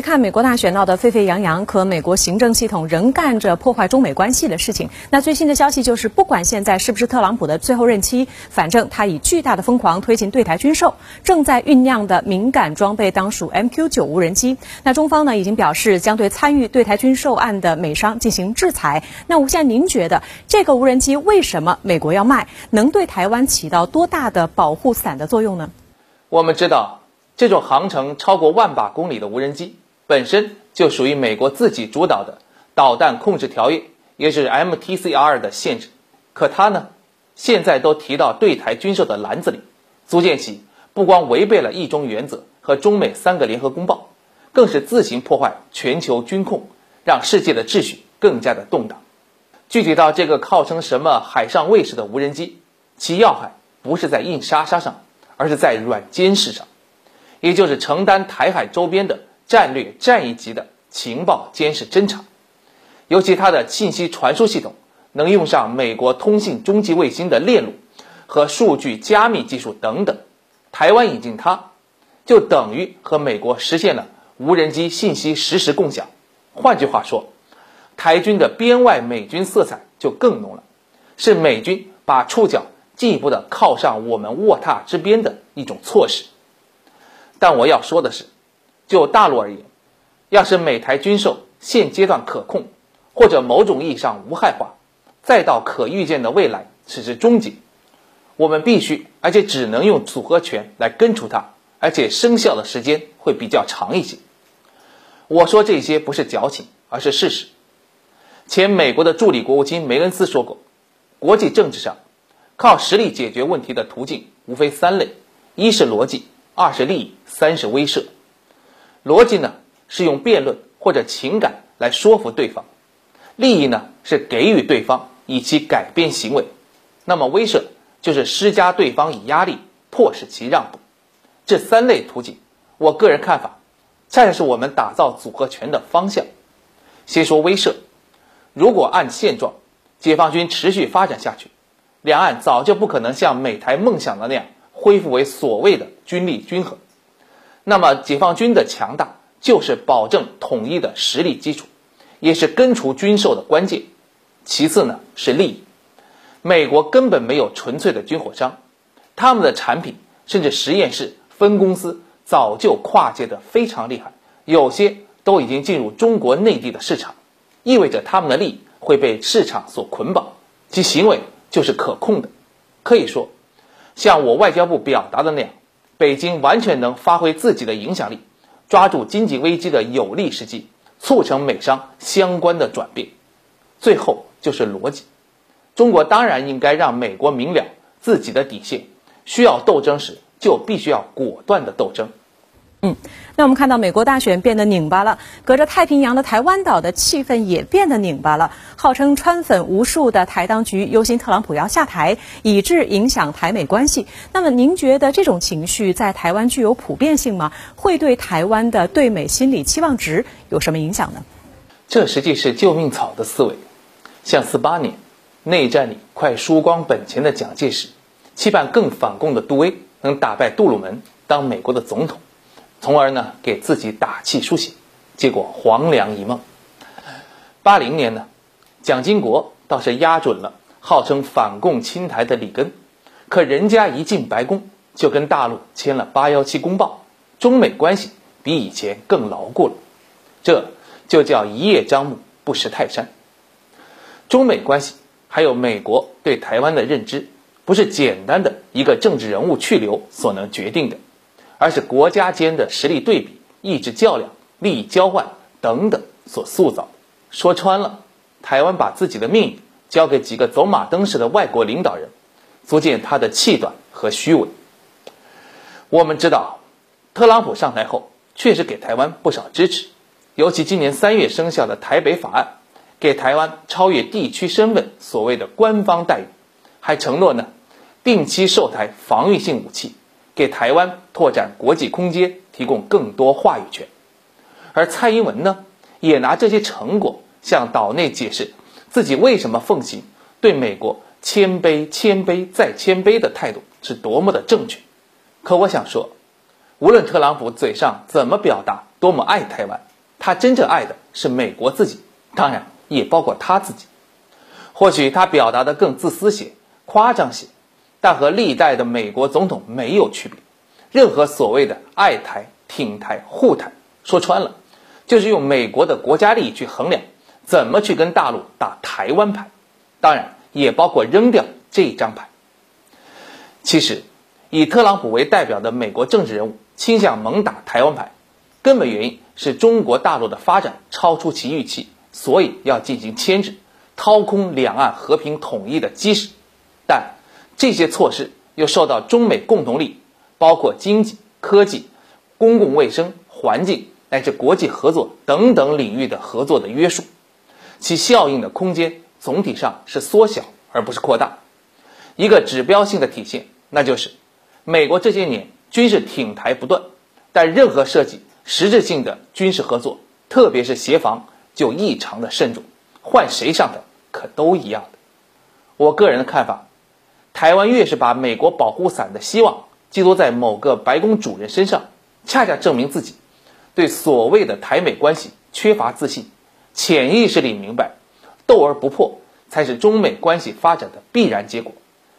看美国大选闹得沸沸扬扬，可美国行政系统仍干着破坏中美关系的事情。那最新的消息就是，不管现在是不是特朗普的最后任期，反正他以巨大的疯狂推进对台军售，正在酝酿的敏感装备当属 MQ9 无人机。那中方呢已经表示将对参与对台军售案的美商进行制裁。那吴先生，您觉得这个无人机为什么美国要卖？能对台湾起到多大的保护伞的作用呢？我们知道，这种航程超过万把公里的无人机。本身就属于美国自己主导的导弹控制条约，也就是 MTCR 的限制。可它呢，现在都提到对台军售的篮子里，足见其不光违背了一中原则和中美三个联合公报，更是自行破坏全球军控，让世界的秩序更加的动荡。具体到这个号称什么海上卫士的无人机，其要害不是在硬杀杀上，而是在软监视上，也就是承担台海周边的。战略战役级的情报监视侦察，尤其它的信息传输系统能用上美国通信中继卫星的链路和数据加密技术等等。台湾引进它，就等于和美国实现了无人机信息实时共享。换句话说，台军的边外美军色彩就更浓了，是美军把触角进一步的靠上我们卧榻之边的一种措施。但我要说的是。就大陆而言，要是美台军售现阶段可控，或者某种意义上无害化，再到可预见的未来此之终结，我们必须而且只能用组合拳来根除它，而且生效的时间会比较长一些。我说这些不是矫情，而是事实。前美国的助理国务卿梅恩斯说过，国际政治上靠实力解决问题的途径无非三类：一是逻辑，二是利益，三是威慑。逻辑呢是用辩论或者情感来说服对方，利益呢是给予对方以其改变行为，那么威慑就是施加对方以压力迫使其让步。这三类途径，我个人看法，恰恰是我们打造组合拳的方向。先说威慑，如果按现状，解放军持续发展下去，两岸早就不可能像美台梦想的那样恢复为所谓的军力均衡。那么，解放军的强大就是保证统一的实力基础，也是根除军售的关键。其次呢是利益，美国根本没有纯粹的军火商，他们的产品甚至实验室分公司早就跨界的非常厉害，有些都已经进入中国内地的市场，意味着他们的利益会被市场所捆绑，其行为就是可控的。可以说，像我外交部表达的那样。北京完全能发挥自己的影响力，抓住经济危机的有利时机，促成美商相关的转变。最后就是逻辑，中国当然应该让美国明了自己的底线，需要斗争时就必须要果断的斗争。嗯，那我们看到美国大选变得拧巴了，隔着太平洋的台湾岛的气氛也变得拧巴了。号称川粉无数的台当局忧心特朗普要下台，以致影响台美关系。那么您觉得这种情绪在台湾具有普遍性吗？会对台湾的对美心理期望值有什么影响呢？这实际是救命草的思维。像四八年内战里快输光本钱的蒋介石，期盼更反共的杜威能打败杜鲁门当美国的总统。从而呢，给自己打气输血，结果黄粱一梦。八零年呢，蒋经国倒是压准了号称反共亲台的里根，可人家一进白宫就跟大陆签了八幺七公报，中美关系比以前更牢固了。这就叫一叶障目不识泰山。中美关系还有美国对台湾的认知，不是简单的一个政治人物去留所能决定的。而是国家间的实力对比、意志较量、利益交换等等所塑造。说穿了，台湾把自己的命运交给几个走马灯似的外国领导人，足见他的气短和虚伪。我们知道，特朗普上台后确实给台湾不少支持，尤其今年三月生效的台北法案，给台湾超越地区身份所谓的官方待遇，还承诺呢定期售台防御性武器。给台湾拓展国际空间提供更多话语权，而蔡英文呢，也拿这些成果向岛内解释自己为什么奉行对美国谦卑、谦卑再谦卑的态度是多么的正确。可我想说，无论特朗普嘴上怎么表达多么爱台湾，他真正爱的是美国自己，当然也包括他自己。或许他表达的更自私些、夸张些，但和历代的美国总统没有区别。任何所谓的爱台、挺台、护台，说穿了，就是用美国的国家利益去衡量怎么去跟大陆打台湾牌，当然也包括扔掉这张牌。其实，以特朗普为代表的美国政治人物倾向猛打台湾牌，根本原因是中国大陆的发展超出其预期，所以要进行牵制。掏空两岸和平统一的基石，但这些措施又受到中美共同利益，包括经济、科技、公共卫生、环境乃至国际合作等等领域的合作的约束，其效应的空间总体上是缩小而不是扩大。一个指标性的体现，那就是美国这些年军事挺台不断，但任何涉及实质性的军事合作，特别是协防，就异常的慎重，换谁上台。可都一样的。我个人的看法，台湾越是把美国保护伞的希望寄托在某个白宫主任身上，恰恰证明自己对所谓的台美关系缺乏自信，潜意识里明白，斗而不破才是中美关系发展的必然结果。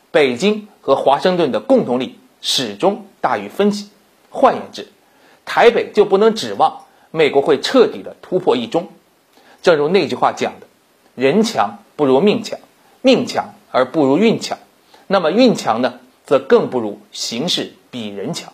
北京和华盛顿的共同力始终大于分歧。换言之，台北就不能指望美国会彻底的突破一中。正如那句话讲的。人强不如命强，命强而不如运强，那么运强呢，则更不如形势比人强。